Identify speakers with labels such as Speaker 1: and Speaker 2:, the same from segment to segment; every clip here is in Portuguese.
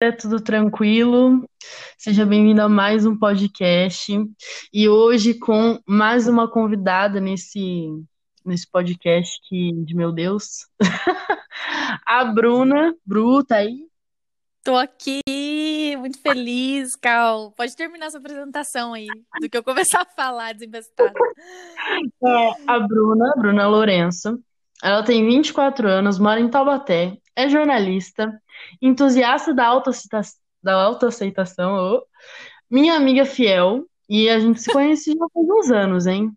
Speaker 1: É tudo tranquilo? Seja bem-vindo a mais um podcast. E hoje com mais uma convidada nesse, nesse podcast que, de meu Deus, a Bruna. Bru, tá aí?
Speaker 2: Tô aqui, muito feliz, Cal. Pode terminar sua apresentação aí, do que eu começar a falar desembestada.
Speaker 1: É, a Bruna, Bruna Lourenço. Ela tem 24 anos, mora em Taubaté, é jornalista, entusiasta da autoaceitação, da autoaceitação, oh, minha amiga fiel, e a gente se conhece já faz uns anos, hein?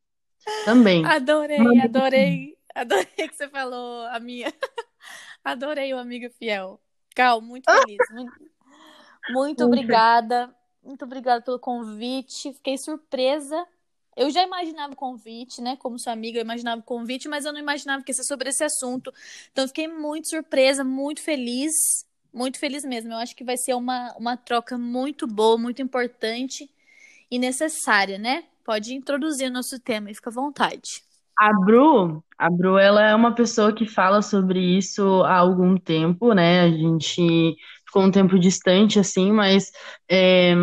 Speaker 1: Também.
Speaker 2: Adorei, adorei, adorei que você falou a minha. Adorei o amiga fiel. Cal, muito feliz. Muito, muito obrigada. Muito obrigada pelo convite. Fiquei surpresa. Eu já imaginava o convite, né? Como sua amiga, eu imaginava o convite, mas eu não imaginava que ia ser sobre esse assunto. Então, fiquei muito surpresa, muito feliz. Muito feliz mesmo. Eu acho que vai ser uma, uma troca muito boa, muito importante e necessária, né? Pode introduzir o nosso tema e fica à vontade.
Speaker 1: A Bru, a Bru, ela é uma pessoa que fala sobre isso há algum tempo, né? A gente ficou um tempo distante, assim, mas é,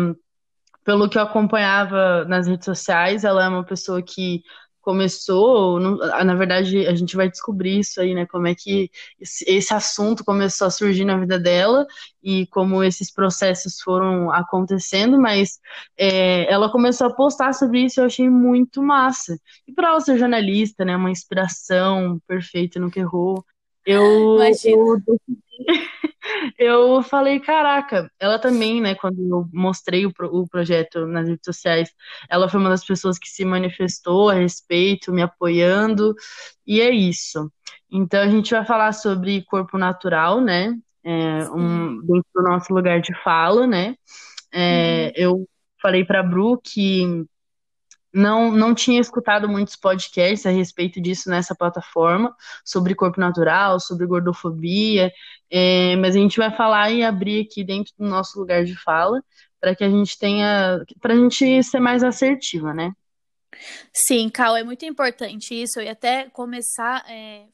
Speaker 1: pelo que eu acompanhava nas redes sociais, ela é uma pessoa que começou, na verdade, a gente vai descobrir isso aí, né? Como é que esse assunto começou a surgir na vida dela e como esses processos foram acontecendo, mas é, ela começou a postar sobre isso e eu achei muito massa. E para ela ser jornalista, né? Uma inspiração perfeita no que errou. Eu, eu eu falei, caraca, ela também, né, quando eu mostrei o, o projeto nas redes sociais, ela foi uma das pessoas que se manifestou a respeito, me apoiando, e é isso. Então a gente vai falar sobre corpo natural, né, é, um, dentro do nosso lugar de fala, né, é, uhum. eu falei para Bru que não, não tinha escutado muitos podcasts a respeito disso nessa plataforma, sobre corpo natural, sobre gordofobia, é, mas a gente vai falar e abrir aqui dentro do nosso lugar de fala, para que a gente tenha, para a gente ser mais assertiva, né?
Speaker 2: Sim, Cal, é muito importante isso, ia até começar é,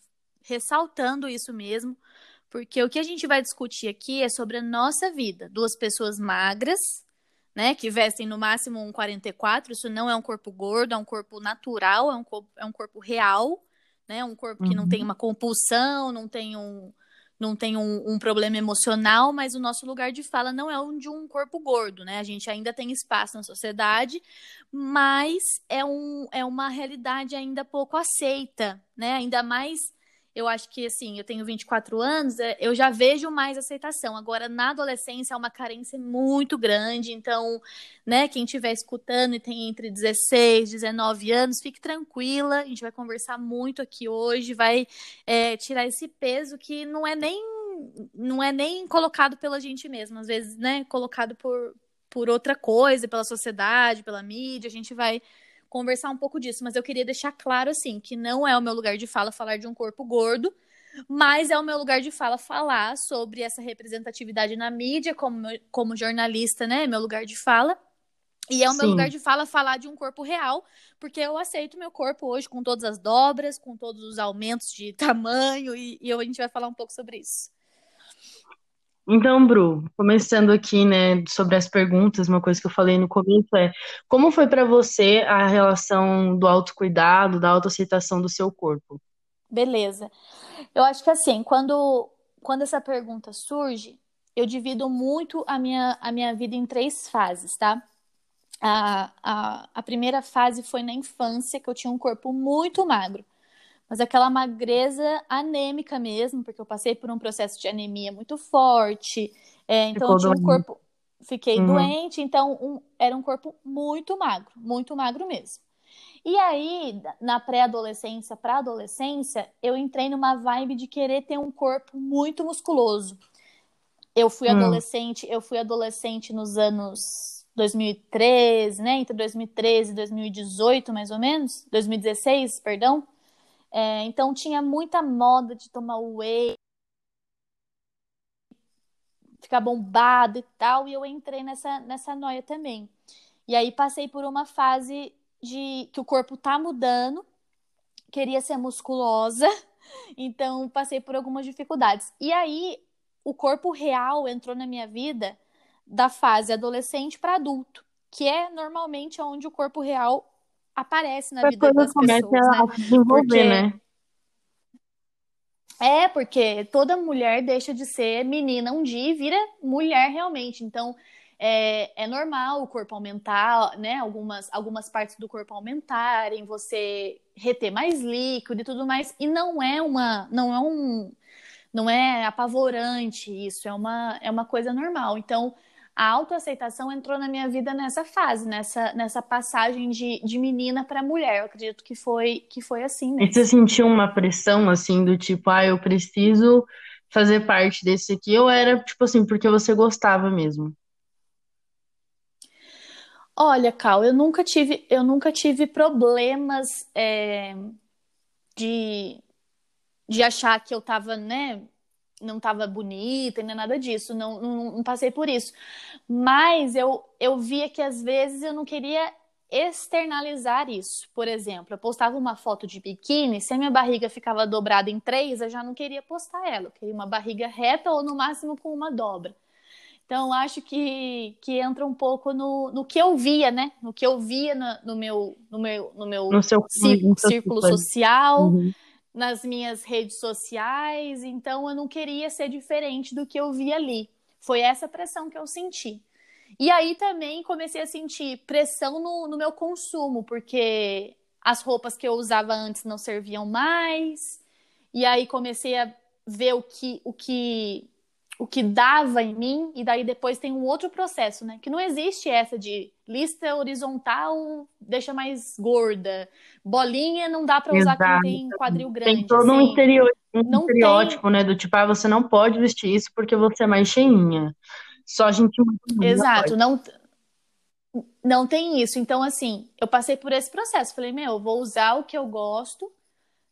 Speaker 2: ressaltando isso mesmo, porque o que a gente vai discutir aqui é sobre a nossa vida, duas pessoas magras, né, que vestem no máximo um 44, isso não é um corpo gordo, é um corpo natural, é um corpo, é um corpo real, né, um corpo uhum. que não tem uhum. uma compulsão, não tem um não tem um, um, problema emocional, mas o nosso lugar de fala não é um de um corpo gordo, né? A gente ainda tem espaço na sociedade, mas é, um, é uma realidade ainda pouco aceita, né? Ainda mais eu acho que, assim, eu tenho 24 anos, é, eu já vejo mais aceitação. Agora, na adolescência, é uma carência muito grande. Então, né, quem estiver escutando e tem entre 16, 19 anos, fique tranquila. A gente vai conversar muito aqui hoje, vai é, tirar esse peso que não é nem não é nem colocado pela gente mesmo, às vezes, né, colocado por, por outra coisa, pela sociedade, pela mídia, a gente vai conversar um pouco disso, mas eu queria deixar claro assim que não é o meu lugar de fala falar de um corpo gordo, mas é o meu lugar de fala falar sobre essa representatividade na mídia como, como jornalista, né? É meu lugar de fala. E é o Sim. meu lugar de fala falar de um corpo real, porque eu aceito meu corpo hoje com todas as dobras, com todos os aumentos de tamanho, e, e a gente vai falar um pouco sobre isso.
Speaker 1: Então, Bru, começando aqui, né, sobre as perguntas, uma coisa que eu falei no começo é: como foi para você a relação do autocuidado, da autoaceitação do seu corpo?
Speaker 2: Beleza. Eu acho que assim, quando, quando essa pergunta surge, eu divido muito a minha, a minha vida em três fases, tá? A, a, a primeira fase foi na infância, que eu tinha um corpo muito magro mas aquela magreza anêmica mesmo, porque eu passei por um processo de anemia muito forte, é, então Ficou eu tinha um corpo, fiquei uhum. doente, então um, era um corpo muito magro, muito magro mesmo. E aí, na pré-adolescência para adolescência, eu entrei numa vibe de querer ter um corpo muito musculoso. Eu fui hum. adolescente, eu fui adolescente nos anos 2013, né? Entre 2013 e 2018, mais ou menos, 2016, perdão. É, então tinha muita moda de tomar whey, ficar bombado e tal, e eu entrei nessa, nessa noia também. E aí passei por uma fase de que o corpo tá mudando, queria ser musculosa, então passei por algumas dificuldades. E aí o corpo real entrou na minha vida da fase adolescente para adulto, que é normalmente onde o corpo real aparece na vida das pessoas,
Speaker 1: né? A desenvolver, porque... né?
Speaker 2: É, porque toda mulher deixa de ser menina um dia e vira mulher realmente. Então, é, é normal o corpo aumentar, né? Algumas, algumas partes do corpo aumentarem, você reter mais líquido e tudo mais. E não é uma, não é um, não é apavorante isso, é uma, é uma coisa normal. Então, a autoaceitação entrou na minha vida nessa fase, nessa, nessa passagem de, de menina para mulher. Eu acredito que foi, que foi assim. Mesmo.
Speaker 1: E você sentiu uma pressão assim do tipo, ah, eu preciso fazer parte desse aqui, ou era tipo assim, porque você gostava mesmo?
Speaker 2: Olha, Cal, eu nunca tive, eu nunca tive problemas é, de, de achar que eu tava, né, não estava bonita, nem nada disso, não, não, não, passei por isso. Mas eu, eu via que às vezes eu não queria externalizar isso. Por exemplo, eu postava uma foto de biquíni, se a minha barriga ficava dobrada em três, eu já não queria postar ela. Eu queria uma barriga reta ou no máximo com uma dobra. Então, acho que, que entra um pouco no, no que eu via, né? No que eu via no, no meu, no meu, no meu
Speaker 1: no seu,
Speaker 2: círculo, círculo social. Uhum nas minhas redes sociais, então eu não queria ser diferente do que eu vi ali. Foi essa pressão que eu senti. E aí também comecei a sentir pressão no, no meu consumo, porque as roupas que eu usava antes não serviam mais. E aí comecei a ver o que, o que o que dava em mim, e daí depois tem um outro processo, né? Que não existe essa de lista horizontal deixa mais gorda, bolinha não dá para usar quem tem quadril grande.
Speaker 1: Tem todo assim. um, exterior, um estereótipo, tem... né? Do tipo, ah, você não pode vestir isso porque você é mais cheinha. Só a gente.
Speaker 2: Exato, não. Não tem isso. Então, assim, eu passei por esse processo. Falei, meu, eu vou usar o que eu gosto,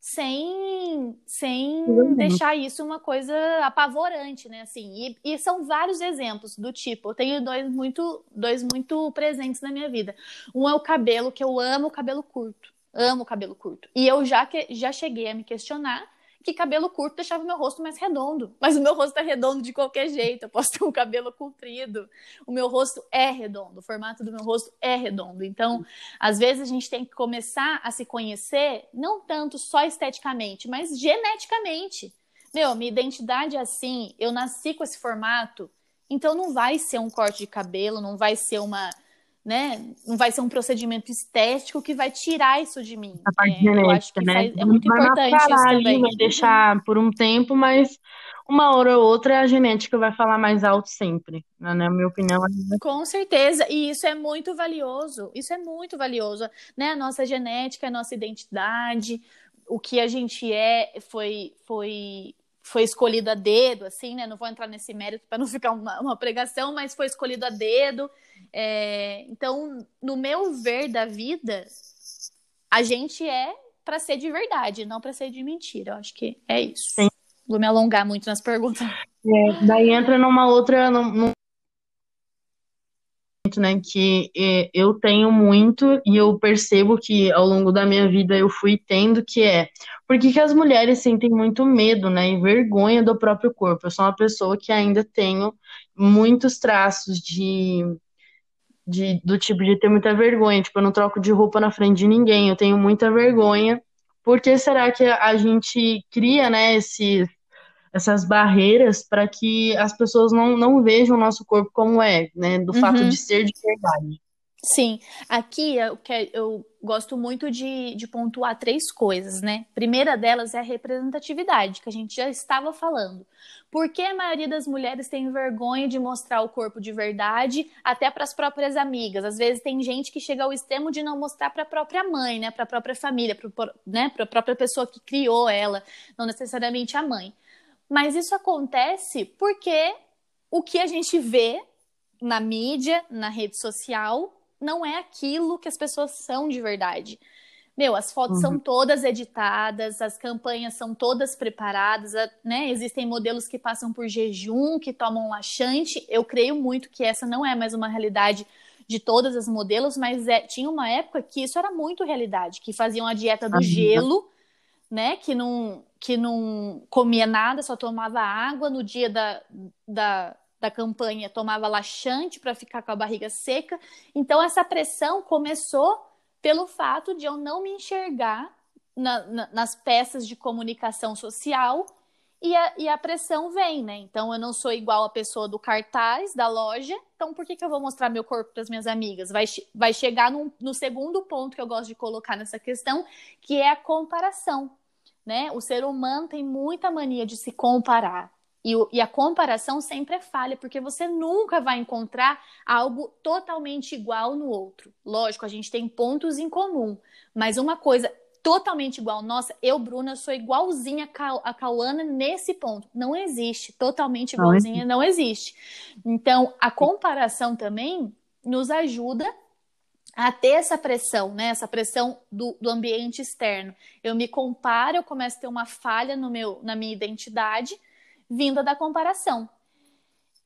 Speaker 2: sem, sem uhum. deixar isso uma coisa apavorante, né? Assim, e, e, são vários exemplos do tipo. Eu tenho dois muito, dois muito presentes na minha vida. Um é o cabelo, que eu amo o cabelo curto. Amo o cabelo curto. E eu já, que, já cheguei a me questionar que cabelo curto deixava o meu rosto mais redondo. Mas o meu rosto é redondo de qualquer jeito. Eu posso ter um cabelo comprido. O meu rosto é redondo. O formato do meu rosto é redondo. Então, às vezes a gente tem que começar a se conhecer, não tanto só esteticamente, mas geneticamente. Meu, minha identidade é assim. Eu nasci com esse formato. Então, não vai ser um corte de cabelo, não vai ser uma né? Não vai ser um procedimento estético que vai tirar isso de mim.
Speaker 1: A parte é, genética, eu acho que né? faz, é muito vai importante isso também. Vai deixar por um tempo, mas uma hora ou outra a genética vai falar mais alto sempre, né? na minha opinião.
Speaker 2: Com certeza, e isso é muito valioso. Isso é muito valioso, né? A nossa genética, a nossa identidade, o que a gente é foi foi foi escolhido a dedo, assim, né? Não vou entrar nesse mérito para não ficar uma, uma, pregação, mas foi escolhido a dedo. É... Então, no meu ver da vida, a gente é para ser de verdade, não para ser de mentira. Eu acho que é isso. Sim. Vou me alongar muito nas perguntas.
Speaker 1: É, daí entra numa outra, num, né, que é, eu tenho muito e eu percebo que ao longo da minha vida eu fui tendo, que é por que, que as mulheres sentem muito medo, né, e vergonha do próprio corpo? Eu sou uma pessoa que ainda tenho muitos traços de, de do tipo de ter muita vergonha, tipo, eu não troco de roupa na frente de ninguém, eu tenho muita vergonha. Por que será que a gente cria, né, esses essas barreiras para que as pessoas não, não vejam o nosso corpo como é, né? Do uhum. fato de ser de verdade.
Speaker 2: Sim, aqui eu, eu gosto muito de, de pontuar três coisas, né? Primeira delas é a representatividade, que a gente já estava falando. Por que a maioria das mulheres tem vergonha de mostrar o corpo de verdade, até para as próprias amigas? Às vezes tem gente que chega ao extremo de não mostrar para a própria mãe, né? Para a própria família, para né? a própria pessoa que criou ela, não necessariamente a mãe. Mas isso acontece porque o que a gente vê na mídia, na rede social, não é aquilo que as pessoas são de verdade. Meu, as fotos uhum. são todas editadas, as campanhas são todas preparadas, né? Existem modelos que passam por jejum, que tomam laxante. Eu creio muito que essa não é mais uma realidade de todas as modelos, mas é, tinha uma época que isso era muito realidade, que faziam a dieta do uhum. gelo, né? Que não que não comia nada, só tomava água. No dia da, da, da campanha, tomava laxante para ficar com a barriga seca. Então, essa pressão começou pelo fato de eu não me enxergar na, na, nas peças de comunicação social e a, e a, pressão vem, né? Então eu não sou igual a pessoa do cartaz da loja, então por que, que eu vou mostrar meu corpo para as minhas amigas? Vai, vai chegar no, no segundo ponto que eu gosto de colocar nessa questão, que é a comparação, né? O ser humano tem muita mania de se comparar. E, e, a comparação sempre é falha, porque você nunca vai encontrar algo totalmente igual no outro. Lógico, a gente tem pontos em comum, mas uma coisa totalmente igual. Nossa, eu, Bruna, sou igualzinha a Cauana nesse ponto. Não existe. Totalmente igualzinha não existe. Então, a comparação também nos ajuda a ter essa pressão, né? Essa pressão do, do ambiente externo. Eu me comparo, eu começo a ter uma falha no meu, na minha identidade, vinda da comparação.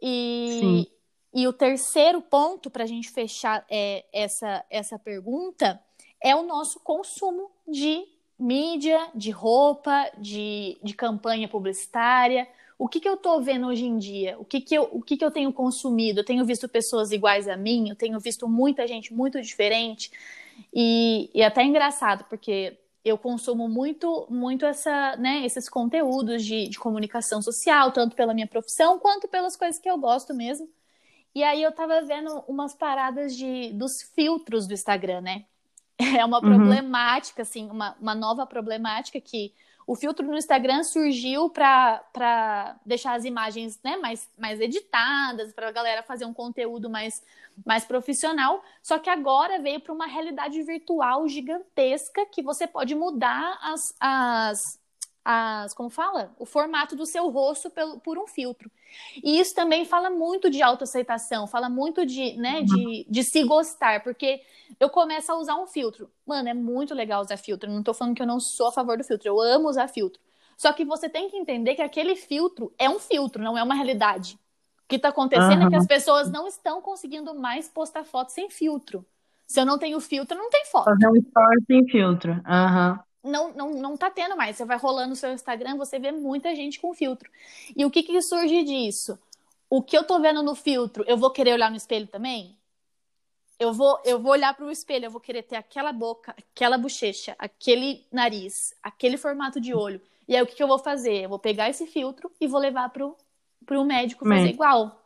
Speaker 2: E, e o terceiro ponto, para a gente fechar é, essa, essa pergunta, é o nosso consumo de mídia, de roupa, de, de campanha publicitária. O que, que eu estou vendo hoje em dia? O, que, que, eu, o que, que eu tenho consumido? Eu tenho visto pessoas iguais a mim, eu tenho visto muita gente muito diferente. E, e é até engraçado, porque eu consumo muito, muito essa, né, esses conteúdos de, de comunicação social, tanto pela minha profissão quanto pelas coisas que eu gosto mesmo. E aí eu tava vendo umas paradas de, dos filtros do Instagram, né? é uma uhum. problemática, assim, uma, uma nova problemática que o filtro no Instagram surgiu para deixar as imagens né, mais, mais editadas, para a galera fazer um conteúdo mais, mais profissional. Só que agora veio para uma realidade virtual gigantesca que você pode mudar as, as, as como fala? O formato do seu rosto pelo, por um filtro. E isso também fala muito de autoaceitação, fala muito de, né, de, uhum. de se gostar, porque eu começo a usar um filtro. Mano, é muito legal usar filtro. Não tô falando que eu não sou a favor do filtro, eu amo usar filtro. Só que você tem que entender que aquele filtro é um filtro, não é uma realidade. O que está acontecendo uhum. é que as pessoas não estão conseguindo mais postar foto sem filtro. Se eu não tenho filtro, não tem foto.
Speaker 1: Fazer um story sem filtro. Uhum
Speaker 2: não, não, não tá tendo mais. Você vai rolando o seu Instagram, você vê muita gente com filtro. E o que que surge disso? O que eu tô vendo no filtro, eu vou querer olhar no espelho também? Eu vou, eu vou olhar para o espelho, eu vou querer ter aquela boca, aquela bochecha, aquele nariz, aquele formato de olho. E aí o que, que eu vou fazer? Eu vou pegar esse filtro e vou levar pro, pro médico fazer igual.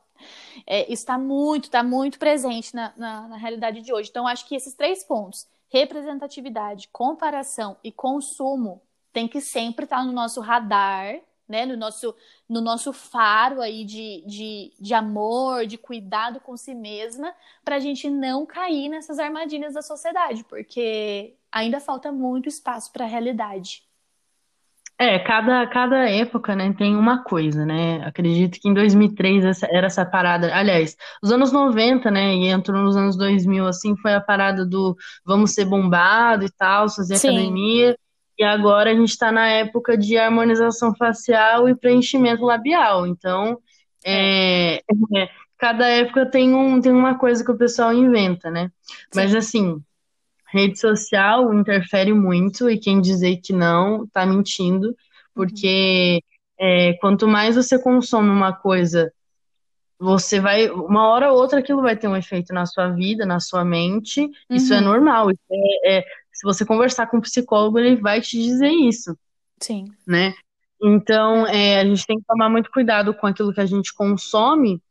Speaker 2: É, isso está muito, está muito presente na, na, na realidade de hoje. Então, acho que esses três pontos representatividade, comparação e consumo tem que sempre estar no nosso radar, né? No nosso, no nosso faro aí de, de, de amor, de cuidado com si mesma, para a gente não cair nessas armadilhas da sociedade, porque ainda falta muito espaço para a realidade.
Speaker 1: É, cada, cada época, né, tem uma coisa, né? Acredito que em 2003 essa, era essa parada. Aliás, os anos 90, né, e entrou nos anos 2000, assim, foi a parada do vamos ser bombado e tal, fazer Sim. academia. E agora a gente está na época de harmonização facial e preenchimento labial. Então, é, é, cada época tem, um, tem uma coisa que o pessoal inventa, né? Mas, assim, rede social interfere muito e quem dizer que não está mentindo, porque é, quanto mais você consome uma coisa, você vai, uma hora ou outra aquilo vai ter um efeito na sua vida, na sua mente, uhum. isso é uhum. normal. Isso é, é, se você conversar com um psicólogo, ele vai te dizer isso.
Speaker 2: Sim.
Speaker 1: Né? Então, é, a gente tem que tomar muito cuidado com aquilo que a gente consome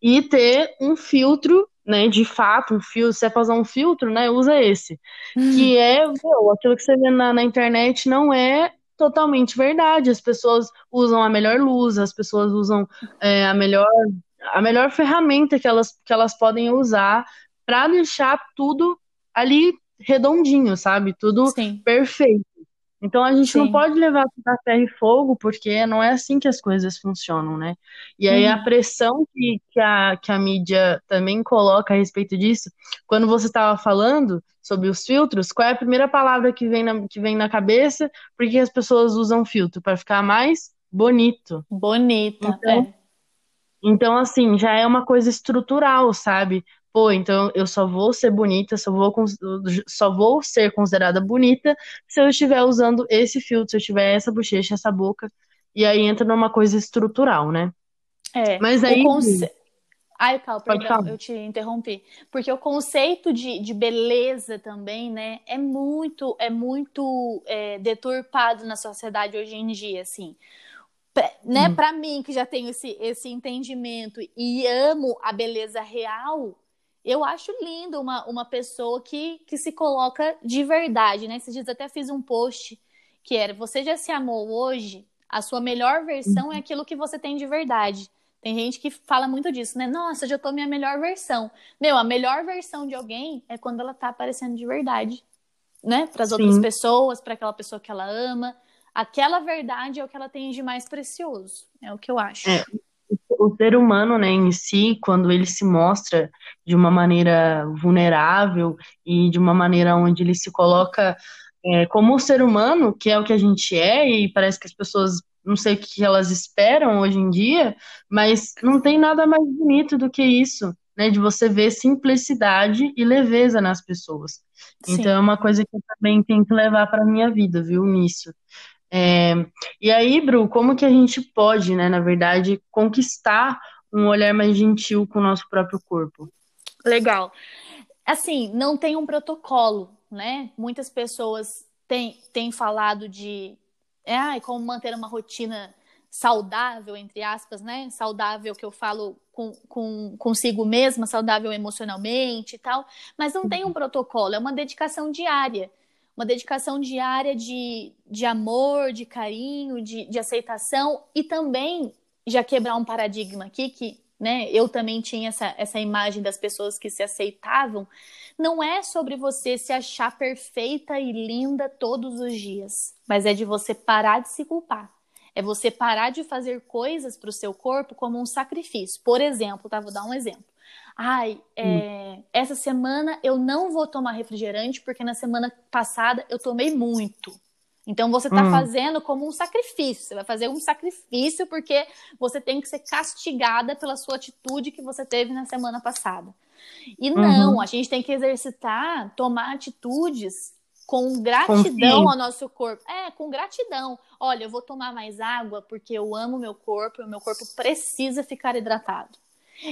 Speaker 1: e ter um filtro né, de fato, um filtro, se é pra usar um filtro, né, usa esse. Hum. Que é, meu, aquilo que você vê na, na internet não é totalmente verdade. As pessoas usam a melhor luz, as pessoas usam é, a melhor a melhor ferramenta que elas, que elas podem usar para deixar tudo ali redondinho, sabe? Tudo Sim. perfeito. Então a gente Sim. não pode levar tudo a ferro e fogo, porque não é assim que as coisas funcionam, né? E aí a pressão que, que, a, que a mídia também coloca a respeito disso, quando você estava falando sobre os filtros, qual é a primeira palavra que vem na, que vem na cabeça? Porque as pessoas usam filtro para ficar mais bonito.
Speaker 2: Bonita,
Speaker 1: então,
Speaker 2: é.
Speaker 1: Então, assim, já é uma coisa estrutural, sabe? Pô, então eu só vou ser bonita, só vou, só vou ser considerada bonita se eu estiver usando esse filtro, se eu tiver essa bochecha, essa boca. E aí entra numa coisa estrutural, né?
Speaker 2: É. Mas aí. Conce... Ai, Cal, perdão, eu te interrompi. Porque o conceito de, de beleza também, né, é muito, é muito é, deturpado na sociedade hoje em dia, assim. Pra, né, hum. para mim, que já tenho esse, esse entendimento e amo a beleza real, eu acho lindo uma, uma pessoa que, que se coloca de verdade, né? Esses dias até fiz um post que era: você já se amou hoje? A sua melhor versão é uhum. aquilo que você tem de verdade. Tem gente que fala muito disso, né? Nossa, já tô minha melhor versão. Meu, a melhor versão de alguém é quando ela tá aparecendo de verdade, né? Para as outras pessoas, para aquela pessoa que ela ama. Aquela verdade é o que ela tem de mais precioso. É o que eu acho.
Speaker 1: É, o ser humano, né, em si, quando ele se mostra de uma maneira vulnerável e de uma maneira onde ele se coloca é, como um ser humano, que é o que a gente é, e parece que as pessoas não sei o que elas esperam hoje em dia, mas não tem nada mais bonito do que isso, né? De você ver simplicidade e leveza nas pessoas. Sim. Então é uma coisa que eu também tenho que levar para minha vida, viu, nisso. É, e aí, Bru, como que a gente pode, né, na verdade, conquistar um olhar mais gentil com o nosso próprio corpo?
Speaker 2: Legal. Assim, não tem um protocolo, né? Muitas pessoas têm, têm falado de ah, como manter uma rotina saudável, entre aspas, né? Saudável que eu falo com, com, consigo mesma, saudável emocionalmente e tal, mas não tem um protocolo, é uma dedicação diária. Uma dedicação diária de, de amor, de carinho, de, de aceitação e também já quebrar um paradigma aqui que né? Eu também tinha essa, essa imagem das pessoas que se aceitavam. Não é sobre você se achar perfeita e linda todos os dias, mas é de você parar de se culpar. É você parar de fazer coisas para o seu corpo como um sacrifício. Por exemplo, tá? Vou dar um exemplo. Ai, é, hum. essa semana eu não vou tomar refrigerante porque na semana passada eu tomei muito. Então você está hum. fazendo como um sacrifício. Você vai fazer um sacrifício porque você tem que ser castigada pela sua atitude que você teve na semana passada. E não, uhum. a gente tem que exercitar, tomar atitudes com gratidão ao nosso corpo. É, com gratidão. Olha, eu vou tomar mais água porque eu amo meu corpo e o meu corpo precisa ficar hidratado.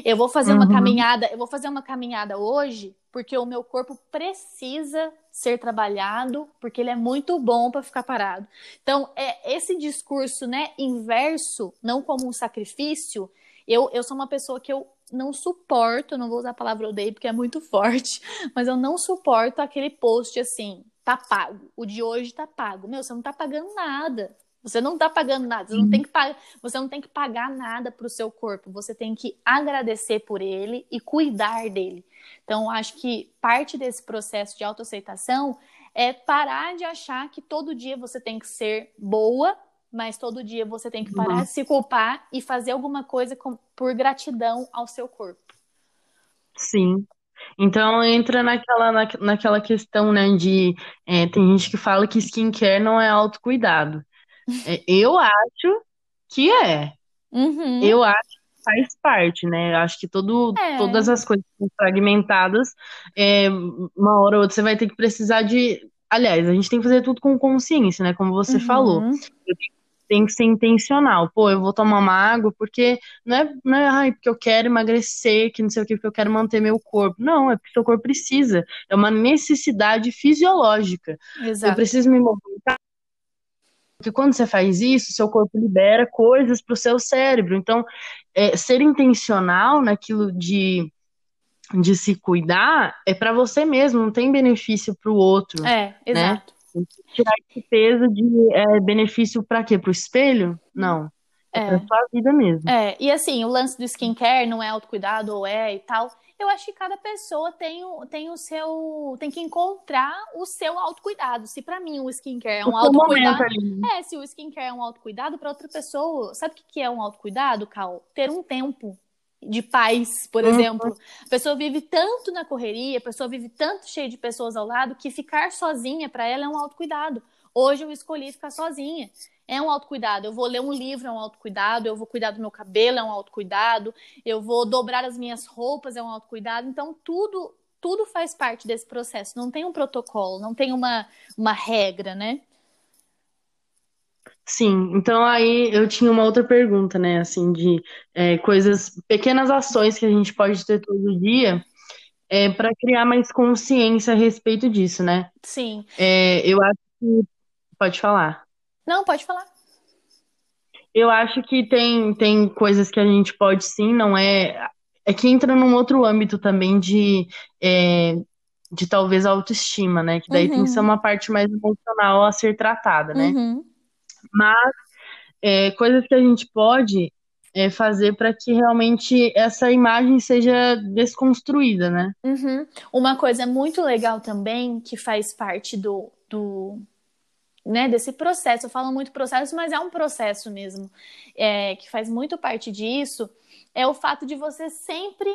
Speaker 2: Eu vou fazer uhum. uma caminhada, eu vou fazer uma caminhada hoje porque o meu corpo precisa ser trabalhado, porque ele é muito bom para ficar parado. Então, é esse discurso, né, inverso, não como um sacrifício, eu, eu sou uma pessoa que eu não suporto, não vou usar a palavra odeio porque é muito forte, mas eu não suporto aquele post assim, tá pago, o de hoje tá pago. Meu, você não tá pagando nada. Você não está pagando nada, você não tem que pagar, você não tem que pagar nada para o seu corpo. Você tem que agradecer por ele e cuidar dele. Então, acho que parte desse processo de autoaceitação é parar de achar que todo dia você tem que ser boa, mas todo dia você tem que parar uhum. de se culpar e fazer alguma coisa com, por gratidão ao seu corpo.
Speaker 1: Sim, então entra naquela, na, naquela questão, né, de é, tem gente que fala que skincare não é autocuidado. É, eu acho que é.
Speaker 2: Uhum.
Speaker 1: Eu acho que faz parte, né? Eu acho que todo, é. todas as coisas fragmentadas, é, uma hora ou outra você vai ter que precisar de. Aliás, a gente tem que fazer tudo com consciência, né? Como você uhum. falou. Tem que ser intencional. Pô, eu vou tomar uma água porque não é, não é ai, porque eu quero emagrecer, que não sei o que, porque eu quero manter meu corpo. Não, é porque seu corpo precisa. É uma necessidade fisiológica.
Speaker 2: Exato.
Speaker 1: Eu preciso me movimentar porque quando você faz isso, seu corpo libera coisas para o seu cérebro. Então, é, ser intencional naquilo de, de se cuidar é para você mesmo, não tem benefício para o outro.
Speaker 2: É,
Speaker 1: né?
Speaker 2: exato.
Speaker 1: Né? Tirar esse peso de é, benefício para quê? Para o espelho? Não. É, é para sua vida mesmo.
Speaker 2: É, e assim, o lance do skincare não é autocuidado ou é e tal eu acho que cada pessoa tem o, tem o seu. tem que encontrar o seu autocuidado. Se para mim o skincare é um autocuidado. É, se o skincare é um autocuidado, para outra pessoa, sabe o que é um autocuidado, Cal? Ter um tempo de paz, por uhum. exemplo. A pessoa vive tanto na correria, a pessoa vive tanto cheia de pessoas ao lado que ficar sozinha para ela é um autocuidado. Hoje eu escolhi ficar sozinha. É um autocuidado. Eu vou ler um livro, é um autocuidado. Eu vou cuidar do meu cabelo, é um autocuidado. Eu vou dobrar as minhas roupas, é um autocuidado. Então, tudo tudo faz parte desse processo. Não tem um protocolo, não tem uma, uma regra, né?
Speaker 1: Sim, então aí eu tinha uma outra pergunta, né? Assim, de é, coisas, pequenas ações que a gente pode ter todo dia é, para criar mais consciência a respeito disso, né?
Speaker 2: Sim.
Speaker 1: É, eu acho que. Pode falar.
Speaker 2: Não, pode falar.
Speaker 1: Eu acho que tem, tem coisas que a gente pode sim, não é. É que entra num outro âmbito também de, é, de talvez autoestima, né? Que daí uhum. tem que ser uhum. uma parte mais emocional a ser tratada, né? Uhum. Mas é, coisas que a gente pode é, fazer para que realmente essa imagem seja desconstruída, né?
Speaker 2: Uhum. Uma coisa muito legal também que faz parte do, do né, desse processo. Eu falo muito processo, mas é um processo mesmo é, que faz muito parte disso é o fato de você sempre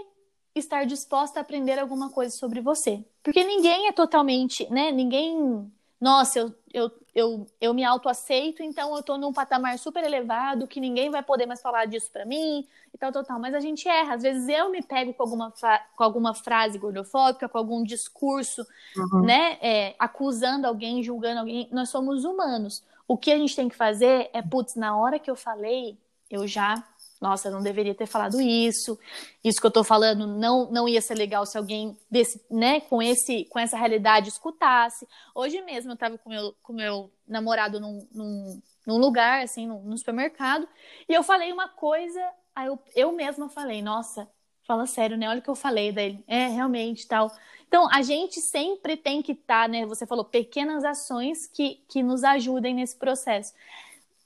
Speaker 2: estar disposta a aprender alguma coisa sobre você. Porque ninguém é totalmente, né? Ninguém. Nossa, eu, eu, eu, eu me autoaceito, então eu tô num patamar super elevado que ninguém vai poder mais falar disso para mim e tal, tal, tal. Mas a gente erra. Às vezes eu me pego com alguma, com alguma frase gordofóbica, com algum discurso, uhum. né? É, acusando alguém, julgando alguém. Nós somos humanos. O que a gente tem que fazer é, putz, na hora que eu falei, eu já nossa, não deveria ter falado isso, isso que eu tô falando não, não ia ser legal se alguém desse, né, com esse, com essa realidade escutasse. Hoje mesmo eu tava com meu, com meu namorado num, num, num lugar, assim, no, no, supermercado, e eu falei uma coisa, aí eu, eu mesma falei, nossa, fala sério, né, olha o que eu falei daí, é, realmente, tal. Então, a gente sempre tem que estar, tá, né, você falou, pequenas ações que, que nos ajudem nesse processo.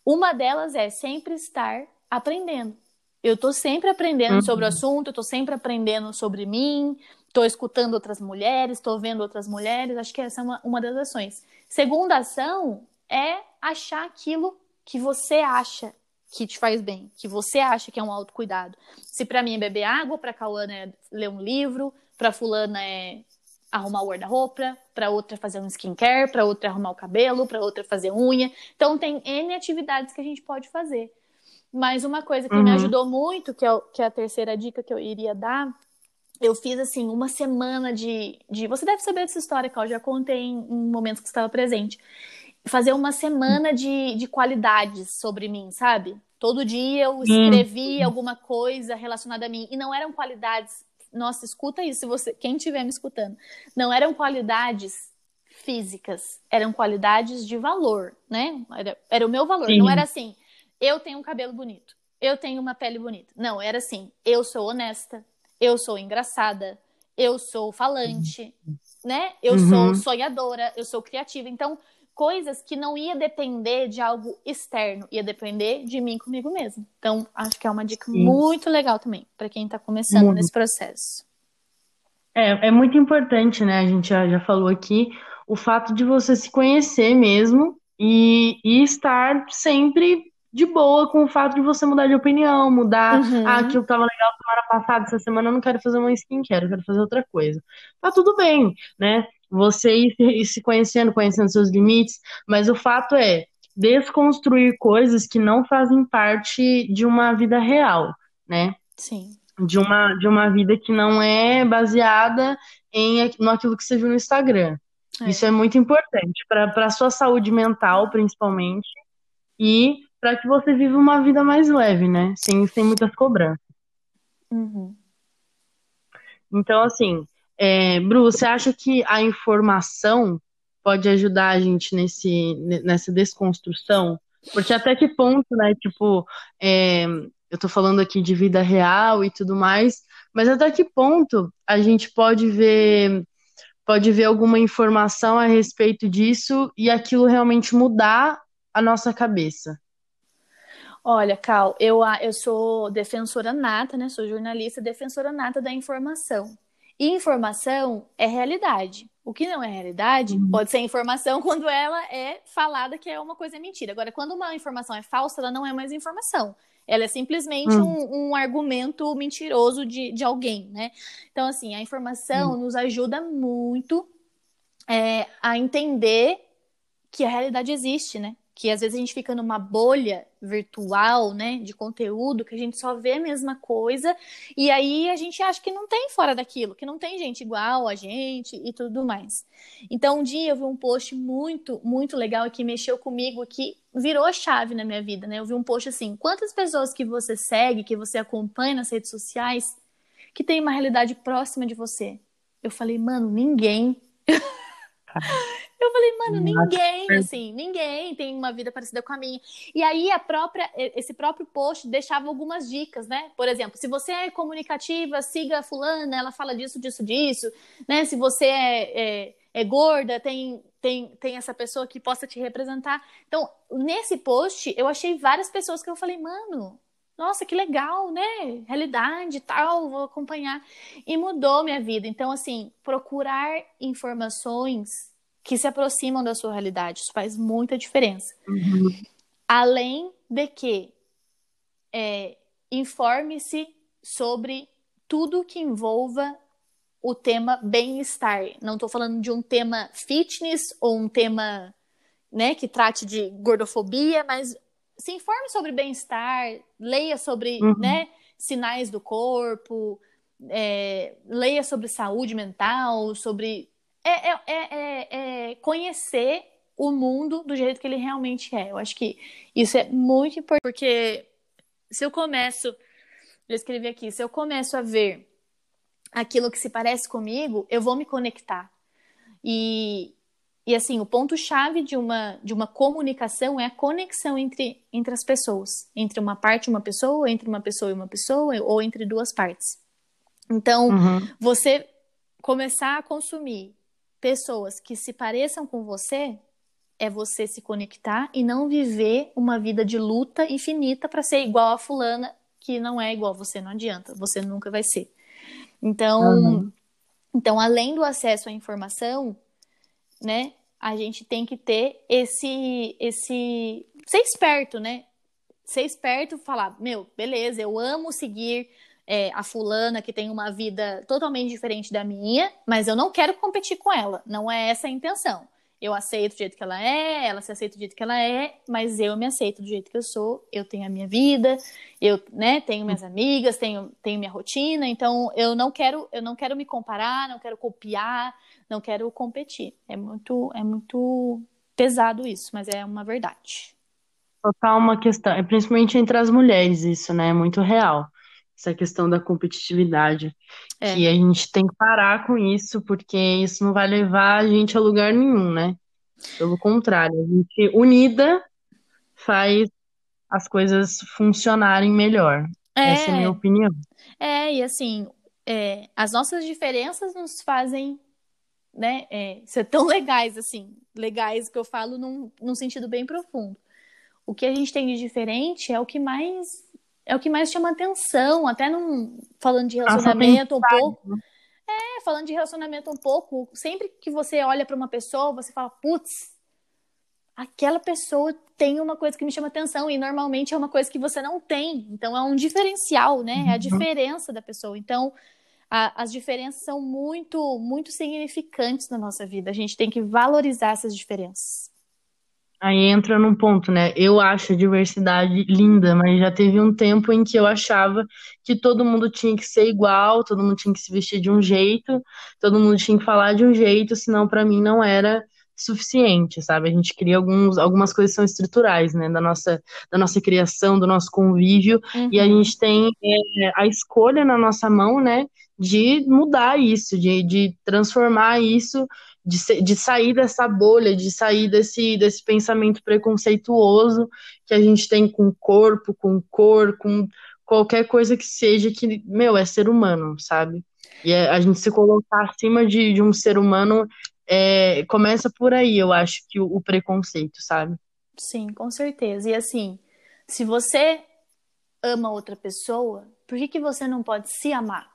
Speaker 2: Uma delas é sempre estar aprendendo. Eu estou sempre aprendendo uhum. sobre o assunto, estou sempre aprendendo sobre mim, estou escutando outras mulheres, estou vendo outras mulheres. Acho que essa é uma, uma das ações. Segunda ação é achar aquilo que você acha que te faz bem, que você acha que é um autocuidado. Se para mim é beber água, para Cauana é ler um livro, para fulana é arrumar o guarda-roupa, para outra é fazer um skincare, para outra é arrumar o cabelo, para outra fazer unha. Então tem N atividades que a gente pode fazer. Mas uma coisa que uhum. me ajudou muito, que é, que é a terceira dica que eu iria dar, eu fiz assim uma semana de, de. Você deve saber dessa história, que eu já contei em, em momentos que estava presente. Fazer uma semana de, de qualidades sobre mim, sabe? Todo dia eu escrevi alguma coisa relacionada a mim. E não eram qualidades. Nossa, escuta isso, se você, quem estiver me escutando. Não eram qualidades físicas, eram qualidades de valor, né? Era, era o meu valor. Sim. Não era assim, eu tenho um cabelo bonito, eu tenho uma pele bonita. Não, era assim, eu sou honesta, eu sou engraçada, eu sou falante, né? Eu uhum. sou sonhadora, eu sou criativa. Então, coisas que não ia depender de algo externo, ia depender de mim comigo mesmo. Então, acho que é uma dica Sim. muito legal também para quem está começando muito. nesse processo.
Speaker 1: É, é muito importante, né? A gente já, já falou aqui o fato de você se conhecer mesmo e, e estar sempre de boa com o fato de você mudar de opinião, mudar, uhum. ah, aquilo tava legal semana passada, essa semana eu não quero fazer uma skincare, eu quero fazer outra coisa. Tá tudo bem, né? Você ir, ir se conhecendo, conhecendo seus limites, mas o fato é desconstruir coisas que não fazem parte de uma vida real, né?
Speaker 2: Sim.
Speaker 1: De uma, de uma vida que não é baseada em no aquilo que você viu no Instagram. É. Isso é muito importante para a sua saúde mental, principalmente, e para que você viva uma vida mais leve, né? Sem, sem muitas cobranças.
Speaker 2: Uhum.
Speaker 1: Então, assim, é, Bru, você acha que a informação pode ajudar a gente nesse, nessa desconstrução? Porque até que ponto, né? Tipo, é, eu tô falando aqui de vida real e tudo mais, mas até que ponto a gente pode ver pode ver alguma informação a respeito disso e aquilo realmente mudar a nossa cabeça?
Speaker 2: Olha, Cal, eu, eu sou defensora nata, né? Sou jornalista, defensora nata da informação. E informação é realidade. O que não é realidade uhum. pode ser informação quando ela é falada que é uma coisa mentira. Agora, quando uma informação é falsa, ela não é mais informação. Ela é simplesmente uhum. um, um, argumento mentiroso de, de alguém, né? Então, assim, a informação uhum. nos ajuda muito é, a entender que a realidade existe, né? Que às vezes a gente fica numa bolha virtual, né, de conteúdo, que a gente só vê a mesma coisa, e aí a gente acha que não tem fora daquilo, que não tem gente igual a gente e tudo mais. Então, um dia eu vi um post muito, muito legal que mexeu comigo, que virou a chave na minha vida, né? Eu vi um post assim: quantas pessoas que você segue, que você acompanha nas redes sociais, que tem uma realidade próxima de você? Eu falei, mano, ninguém. Eu falei, mano, ninguém, assim, ninguém tem uma vida parecida com a minha. E aí a própria, esse próprio post deixava algumas dicas, né? Por exemplo, se você é comunicativa, siga a fulana, ela fala disso, disso, disso, né? Se você é, é, é gorda, tem, tem, tem essa pessoa que possa te representar. Então, nesse post, eu achei várias pessoas que eu falei, mano, nossa, que legal, né? Realidade e tal, vou acompanhar. E mudou minha vida. Então, assim, procurar informações que se aproximam da sua realidade. Isso faz muita diferença. Uhum. Além de que é, informe-se sobre tudo que envolva o tema bem-estar. Não estou falando de um tema fitness ou um tema né, que trate de gordofobia, mas se informe sobre bem-estar, leia sobre uhum. né, sinais do corpo, é, leia sobre saúde mental, sobre é, é, é, é, conhecer o mundo do jeito que ele realmente é. Eu acho que isso é muito importante, porque se eu começo, eu escrevi aqui, se eu começo a ver aquilo que se parece comigo, eu vou me conectar. E, e assim, o ponto-chave de uma, de uma comunicação é a conexão entre, entre as pessoas. Entre uma parte e uma pessoa, entre uma pessoa e uma pessoa, ou entre duas partes. Então, uhum. você começar a consumir pessoas que se pareçam com você é você se conectar e não viver uma vida de luta infinita para ser igual a fulana que não é igual a você, não adianta, você nunca vai ser. Então, uhum. então além do acesso à informação, né, a gente tem que ter esse esse ser esperto, né? Ser esperto, falar, meu, beleza, eu amo seguir é, a fulana que tem uma vida totalmente diferente da minha, mas eu não quero competir com ela. Não é essa a intenção. Eu aceito do jeito que ela é, ela se aceita do jeito que ela é, mas eu me aceito do jeito que eu sou. Eu tenho a minha vida, eu, né, tenho minhas amigas, tenho, tenho minha rotina. Então eu não quero, eu não quero me comparar, não quero copiar, não quero competir. É muito, é muito pesado isso, mas é uma verdade.
Speaker 1: Total uma questão, é principalmente entre as mulheres isso, né? É muito real essa questão da competitividade. É. Que a gente tem que parar com isso, porque isso não vai levar a gente a lugar nenhum, né? Pelo contrário, a gente unida faz as coisas funcionarem melhor. É. Essa é a minha opinião.
Speaker 2: É, e assim, é, as nossas diferenças nos fazem né, é, ser tão legais, assim, legais que eu falo num, num sentido bem profundo. O que a gente tem de diferente é o que mais é o que mais chama atenção, até num, falando de relacionamento um pouco. É, falando de relacionamento um pouco, sempre que você olha para uma pessoa, você fala, putz, aquela pessoa tem uma coisa que me chama atenção e normalmente é uma coisa que você não tem. Então é um diferencial, né? É a uhum. diferença da pessoa. Então a, as diferenças são muito, muito significantes na nossa vida. A gente tem que valorizar essas diferenças.
Speaker 1: Aí entra num ponto, né? Eu acho a diversidade linda, mas já teve um tempo em que eu achava que todo mundo tinha que ser igual, todo mundo tinha que se vestir de um jeito, todo mundo tinha que falar de um jeito, senão para mim não era suficiente, sabe? A gente cria alguns, algumas coisas que são estruturais, né? Da nossa, da nossa criação, do nosso convívio, uhum. e a uhum. gente tem é, a escolha na nossa mão, né? De mudar isso, de, de transformar isso de, de sair dessa bolha, de sair desse, desse pensamento preconceituoso que a gente tem com corpo, com cor, com qualquer coisa que seja que, meu, é ser humano, sabe? E é, a gente se colocar acima de, de um ser humano é, começa por aí, eu acho que o, o preconceito, sabe?
Speaker 2: Sim, com certeza. E assim, se você ama outra pessoa, por que, que você não pode se amar?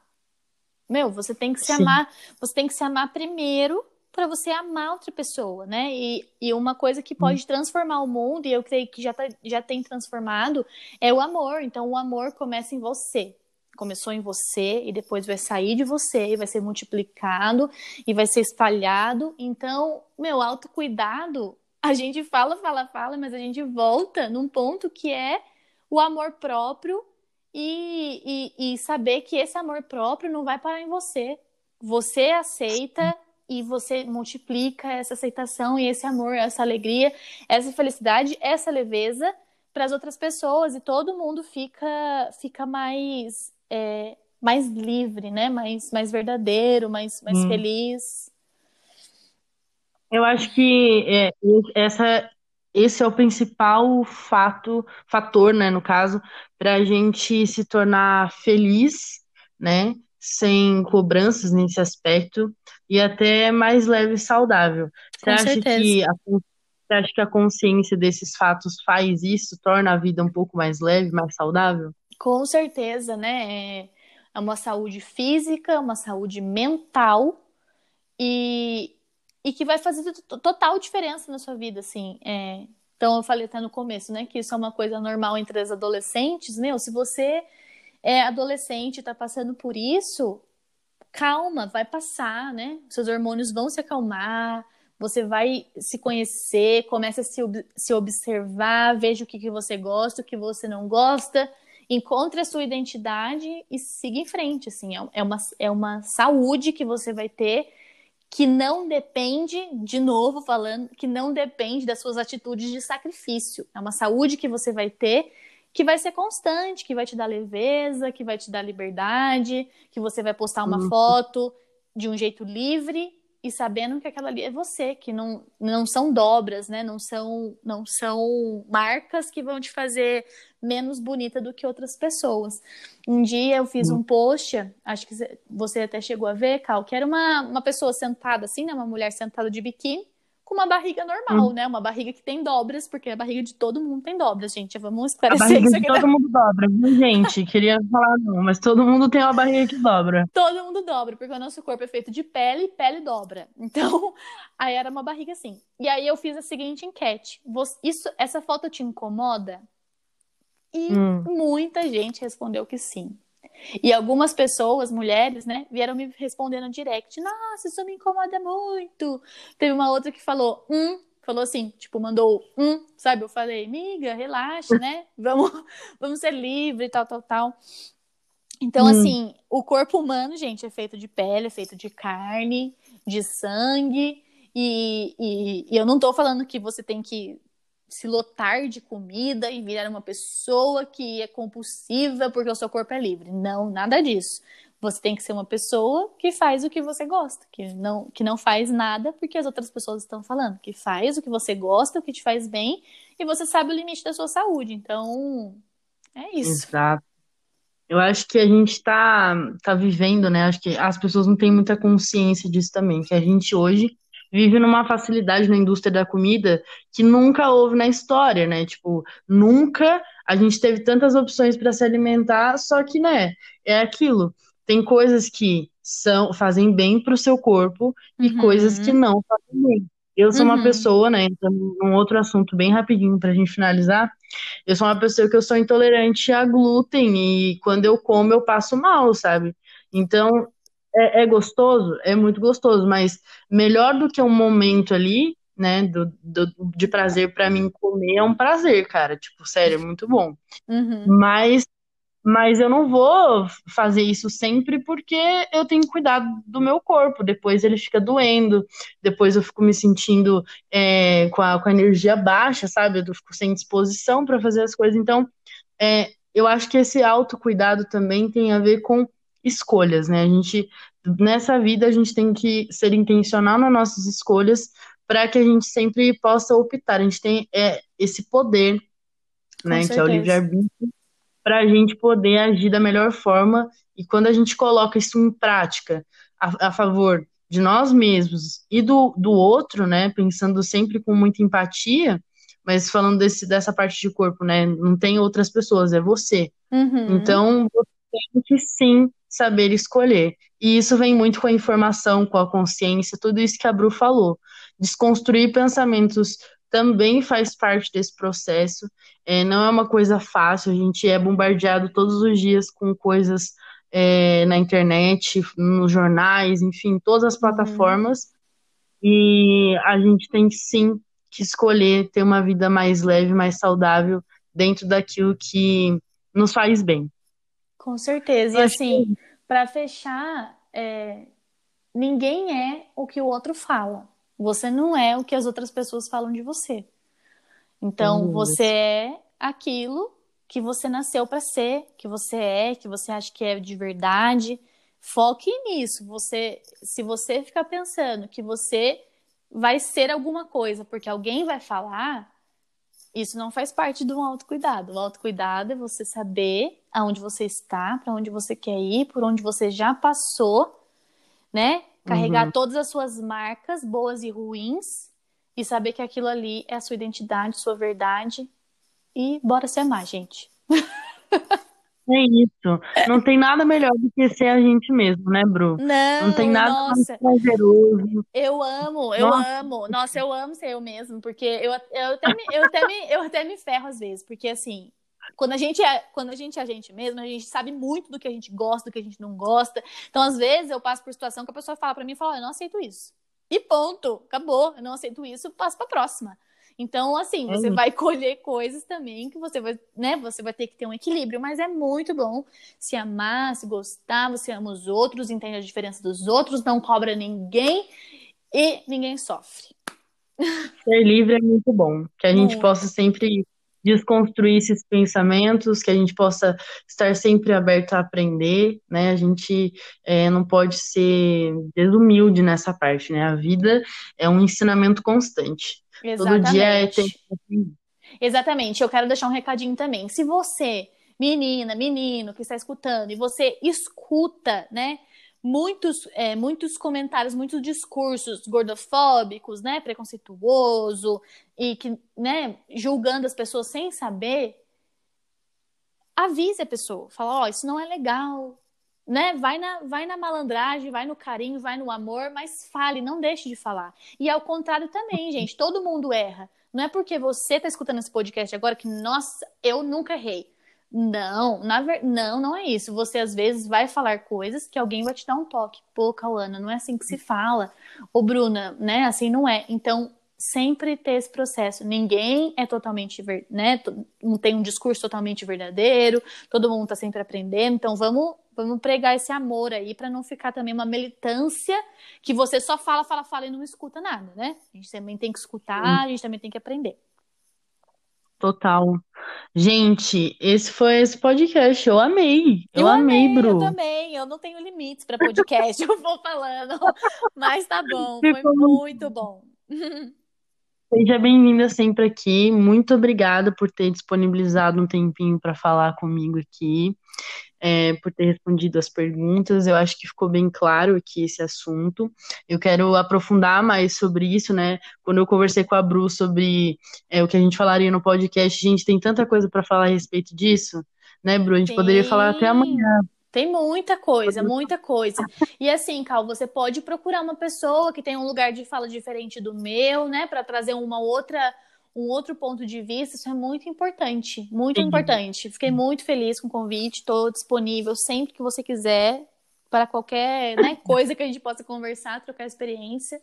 Speaker 2: Meu, você tem que se Sim. amar, você tem que se amar primeiro para você amar outra pessoa, né? E, e uma coisa que pode hum. transformar o mundo, e eu creio que já, tá, já tem transformado, é o amor. Então, o amor começa em você. Começou em você e depois vai sair de você e vai ser multiplicado e vai ser espalhado. Então, meu autocuidado a gente fala, fala, fala, mas a gente volta num ponto que é o amor próprio e, e, e saber que esse amor próprio não vai parar em você. Você aceita e você multiplica essa aceitação e esse amor, essa alegria, essa felicidade, essa leveza para as outras pessoas e todo mundo fica fica mais é, mais livre, né? Mais mais verdadeiro, mais mais hum. feliz.
Speaker 1: Eu acho que é, essa esse é o principal fato, fator, né, no caso, para a gente se tornar feliz, né, sem cobranças nesse aspecto e até mais leve e saudável. Você Com acha certeza. que a, você acha que a consciência desses fatos faz isso, torna a vida um pouco mais leve, mais saudável?
Speaker 2: Com certeza, né? É, uma saúde física, uma saúde mental e, e que vai fazer total diferença na sua vida, assim. É, então, eu falei até no começo, né, que isso é uma coisa normal entre as adolescentes. Meu, se você é adolescente e está passando por isso, calma, vai passar, né? Seus hormônios vão se acalmar, você vai se conhecer, começa a se, se observar, veja o que, que você gosta, o que você não gosta, encontre a sua identidade e siga em frente, assim, é, é uma, é uma saúde que você vai ter que não depende, de novo falando, que não depende das suas atitudes de sacrifício. É uma saúde que você vai ter que vai ser constante, que vai te dar leveza, que vai te dar liberdade, que você vai postar uma uhum. foto de um jeito livre e sabendo que aquela ali é você, que não, não são dobras, né? Não são, não são marcas que vão te fazer menos bonita do que outras pessoas. Um dia eu fiz hum. um post, acho que você até chegou a ver, Cal, que era uma, uma pessoa sentada assim, né? Uma mulher sentada de biquíni, com uma barriga normal, hum. né? Uma barriga que tem dobras, porque a barriga de todo mundo tem dobras, gente. Vamos esclarecer
Speaker 1: a barriga isso aqui. De todo mundo dobra, viu, gente? Queria falar não, mas todo mundo tem uma barriga que dobra.
Speaker 2: Todo mundo dobra, porque o nosso corpo é feito de pele e pele dobra. Então, aí era uma barriga assim. E aí eu fiz a seguinte enquete. Isso, essa foto te incomoda? E hum. muita gente respondeu que sim. E algumas pessoas, mulheres, né, vieram me respondendo direct: Nossa, isso me incomoda muito. Teve uma outra que falou: Hum, falou assim, tipo, mandou um, sabe? Eu falei, amiga, relaxa, né? Vamos, vamos ser livres, tal, tal, tal. Então, hum. assim, o corpo humano, gente, é feito de pele, é feito de carne, de sangue. E, e, e eu não tô falando que você tem que se lotar de comida e virar uma pessoa que é compulsiva porque o seu corpo é livre. Não, nada disso. Você tem que ser uma pessoa que faz o que você gosta, que não, que não faz nada porque as outras pessoas estão falando, que faz o que você gosta, o que te faz bem, e você sabe o limite da sua saúde. Então, é isso.
Speaker 1: Exato. Eu acho que a gente está tá vivendo, né? Acho que as pessoas não têm muita consciência disso também, que a gente hoje vive numa facilidade na indústria da comida que nunca houve na história, né? Tipo, nunca a gente teve tantas opções para se alimentar, só que, né, é aquilo. Tem coisas que são fazem bem para o seu corpo e uhum. coisas que não fazem bem. Eu sou uhum. uma pessoa, né, num outro assunto bem rapidinho para a gente finalizar. Eu sou uma pessoa que eu sou intolerante a glúten e quando eu como eu passo mal, sabe? Então, é, é, gostoso, é muito gostoso, mas melhor do que um momento ali, né, do, do de prazer para mim comer é um prazer, cara. Tipo, sério, é muito bom. Uhum. Mas, mas eu não vou fazer isso sempre porque eu tenho cuidar do meu corpo. Depois ele fica doendo, depois eu fico me sentindo é, com, a, com a energia baixa, sabe? Eu fico sem disposição para fazer as coisas. Então, é, eu acho que esse autocuidado também tem a ver com escolhas, né? A gente nessa vida a gente tem que ser intencional nas nossas escolhas para que a gente sempre possa optar. A gente tem é, esse poder, Com né, certeza. que é o livre-arbítrio, para a gente poder agir da melhor forma. E quando a gente coloca isso em prática a, a favor de nós mesmos e do, do outro, né, pensando sempre com muita empatia, mas falando desse, dessa parte de corpo, né, não tem outras pessoas, é você. Uhum. Então, tem que sim saber escolher. E isso vem muito com a informação, com a consciência, tudo isso que a Bru falou. Desconstruir pensamentos também faz parte desse processo. É, não é uma coisa fácil, a gente é bombardeado todos os dias com coisas é, na internet, nos jornais, enfim, todas as uhum. plataformas. E a gente tem sim que escolher ter uma vida mais leve, mais saudável, dentro daquilo que nos faz bem.
Speaker 2: Com certeza. E assim, que... para fechar, é... ninguém é o que o outro fala. Você não é o que as outras pessoas falam de você. Então, você é aquilo que você nasceu para ser, que você é, que você acha que é de verdade. Foque nisso. Você, se você ficar pensando que você vai ser alguma coisa porque alguém vai falar, isso não faz parte do autocuidado. O autocuidado é você saber aonde você está, para onde você quer ir, por onde você já passou, né? Carregar uhum. todas as suas marcas, boas e ruins, e saber que aquilo ali é a sua identidade, sua verdade. E bora se amar, gente.
Speaker 1: É isso. Não tem nada melhor do que ser a gente mesmo, né, Bru?
Speaker 2: Não,
Speaker 1: não tem nada
Speaker 2: nossa.
Speaker 1: mais prazeroso.
Speaker 2: Eu amo, eu nossa. amo. Nossa, eu amo ser eu mesmo, porque eu, eu, até me, eu, até me, eu até me ferro às vezes, porque assim, quando a gente é, quando a gente é a gente mesmo, a gente sabe muito do que a gente gosta, do que a gente não gosta. Então, às vezes, eu passo por situação que a pessoa fala para mim e fala, eu não aceito isso. E ponto, acabou. Eu não aceito isso, passo pra próxima. Então, assim, você uhum. vai colher coisas também que você vai, né? Você vai ter que ter um equilíbrio, mas é muito bom se amar, se gostar, você ama os outros, entende a diferença dos outros, não cobra ninguém e ninguém sofre.
Speaker 1: Ser livre é muito bom, que a gente possa sempre desconstruir esses pensamentos, que a gente possa estar sempre aberto a aprender, né? A gente é, não pode ser desumilde nessa parte, né? A vida é um ensinamento constante.
Speaker 2: Exatamente. Todo dia é tempo. Exatamente. Eu quero deixar um recadinho também. Se você, menina, menino que está escutando, e você escuta, né? Muitos, é, muitos comentários, muitos discursos gordofóbicos, né, preconceituoso e que, né, julgando as pessoas sem saber, avise a pessoa, fala, ó, oh, isso não é legal, né? Vai na, vai na malandragem, vai no carinho, vai no amor, mas fale, não deixe de falar. E ao contrário também, gente, todo mundo erra. Não é porque você está escutando esse podcast agora que, nossa, eu nunca errei. Não, na ver... não, não é isso. Você às vezes vai falar coisas que alguém vai te dar um toque. Pô, Cauana, não é assim que se fala. Ô, Bruna, né? Assim não é. Então, sempre ter esse processo. Ninguém é totalmente, né? Não tem um discurso totalmente verdadeiro. Todo mundo está sempre aprendendo. Então, vamos Vamos pregar esse amor aí para não ficar também uma militância que você só fala, fala, fala e não escuta nada, né? A gente também tem que escutar, a gente também tem que aprender.
Speaker 1: Total. Gente, esse foi esse podcast. Eu amei. Eu,
Speaker 2: eu
Speaker 1: amei,
Speaker 2: amei,
Speaker 1: Bru.
Speaker 2: Eu também. Eu não tenho limites para podcast, eu vou falando. Mas tá bom, foi muito bom.
Speaker 1: Seja bem-vinda sempre aqui. Muito obrigada por ter disponibilizado um tempinho para falar comigo aqui é, por ter respondido as perguntas. Eu acho que ficou bem claro aqui esse assunto. Eu quero aprofundar mais sobre isso, né? Quando eu conversei com a Bru sobre é, o que a gente falaria no podcast, a gente tem tanta coisa para falar a respeito disso, né, Bru? A gente Sim. poderia falar até amanhã.
Speaker 2: Tem muita coisa, muita coisa. E assim, Cal, você pode procurar uma pessoa que tem um lugar de fala diferente do meu, né, para trazer uma outra um outro ponto de vista, isso é muito importante, muito Sim. importante. Fiquei muito feliz com o convite, estou disponível sempre que você quiser para qualquer né, coisa que a gente possa conversar, trocar experiência.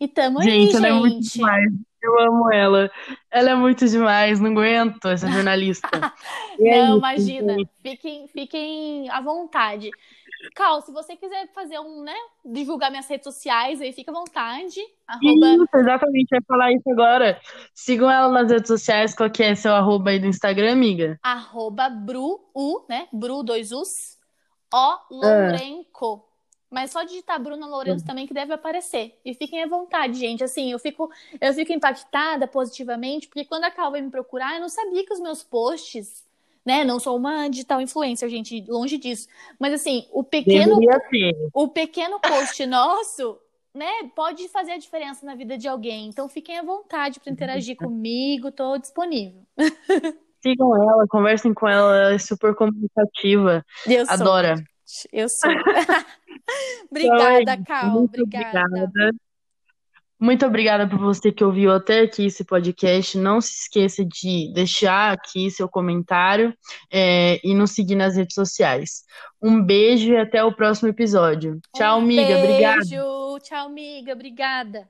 Speaker 2: E tamo gente, aí, gente. Muito
Speaker 1: demais. Eu amo ela. Ela é muito demais, não aguento essa jornalista.
Speaker 2: não, é imagina. Fiquem, fiquem à vontade. Cal, se você quiser fazer um, né, divulgar minhas redes sociais, aí fica à vontade.
Speaker 1: Arroba... Isso, exatamente, vai falar isso agora. Sigam ela nas redes sociais, qual que é seu arroba aí do Instagram, amiga?
Speaker 2: Arroba Bru, U, né, Bru, dois Us, O Lourenco. Ah. Mas só digitar Bruna Lourenço uhum. também que deve aparecer. E fiquem à vontade, gente. Assim, eu fico, eu fico impactada positivamente, porque quando a Cal veio me procurar, eu não sabia que os meus posts né? Não sou uma digital influencer, gente, longe disso. Mas assim, o pequeno o pequeno post nosso, né, pode fazer a diferença na vida de alguém. Então fiquem à vontade para interagir comigo, tô disponível.
Speaker 1: Sigam ela, conversem com ela, ela é super comunicativa. Eu Adora.
Speaker 2: Sou. Eu sou. obrigada, então, Cal. Obrigada. obrigada.
Speaker 1: Muito obrigada por você que ouviu até aqui esse podcast. Não se esqueça de deixar aqui seu comentário é, e nos seguir nas redes sociais. Um beijo e até o próximo episódio. Tchau, um amiga. Beijo. Obrigada.
Speaker 2: Tchau, amiga. Obrigada.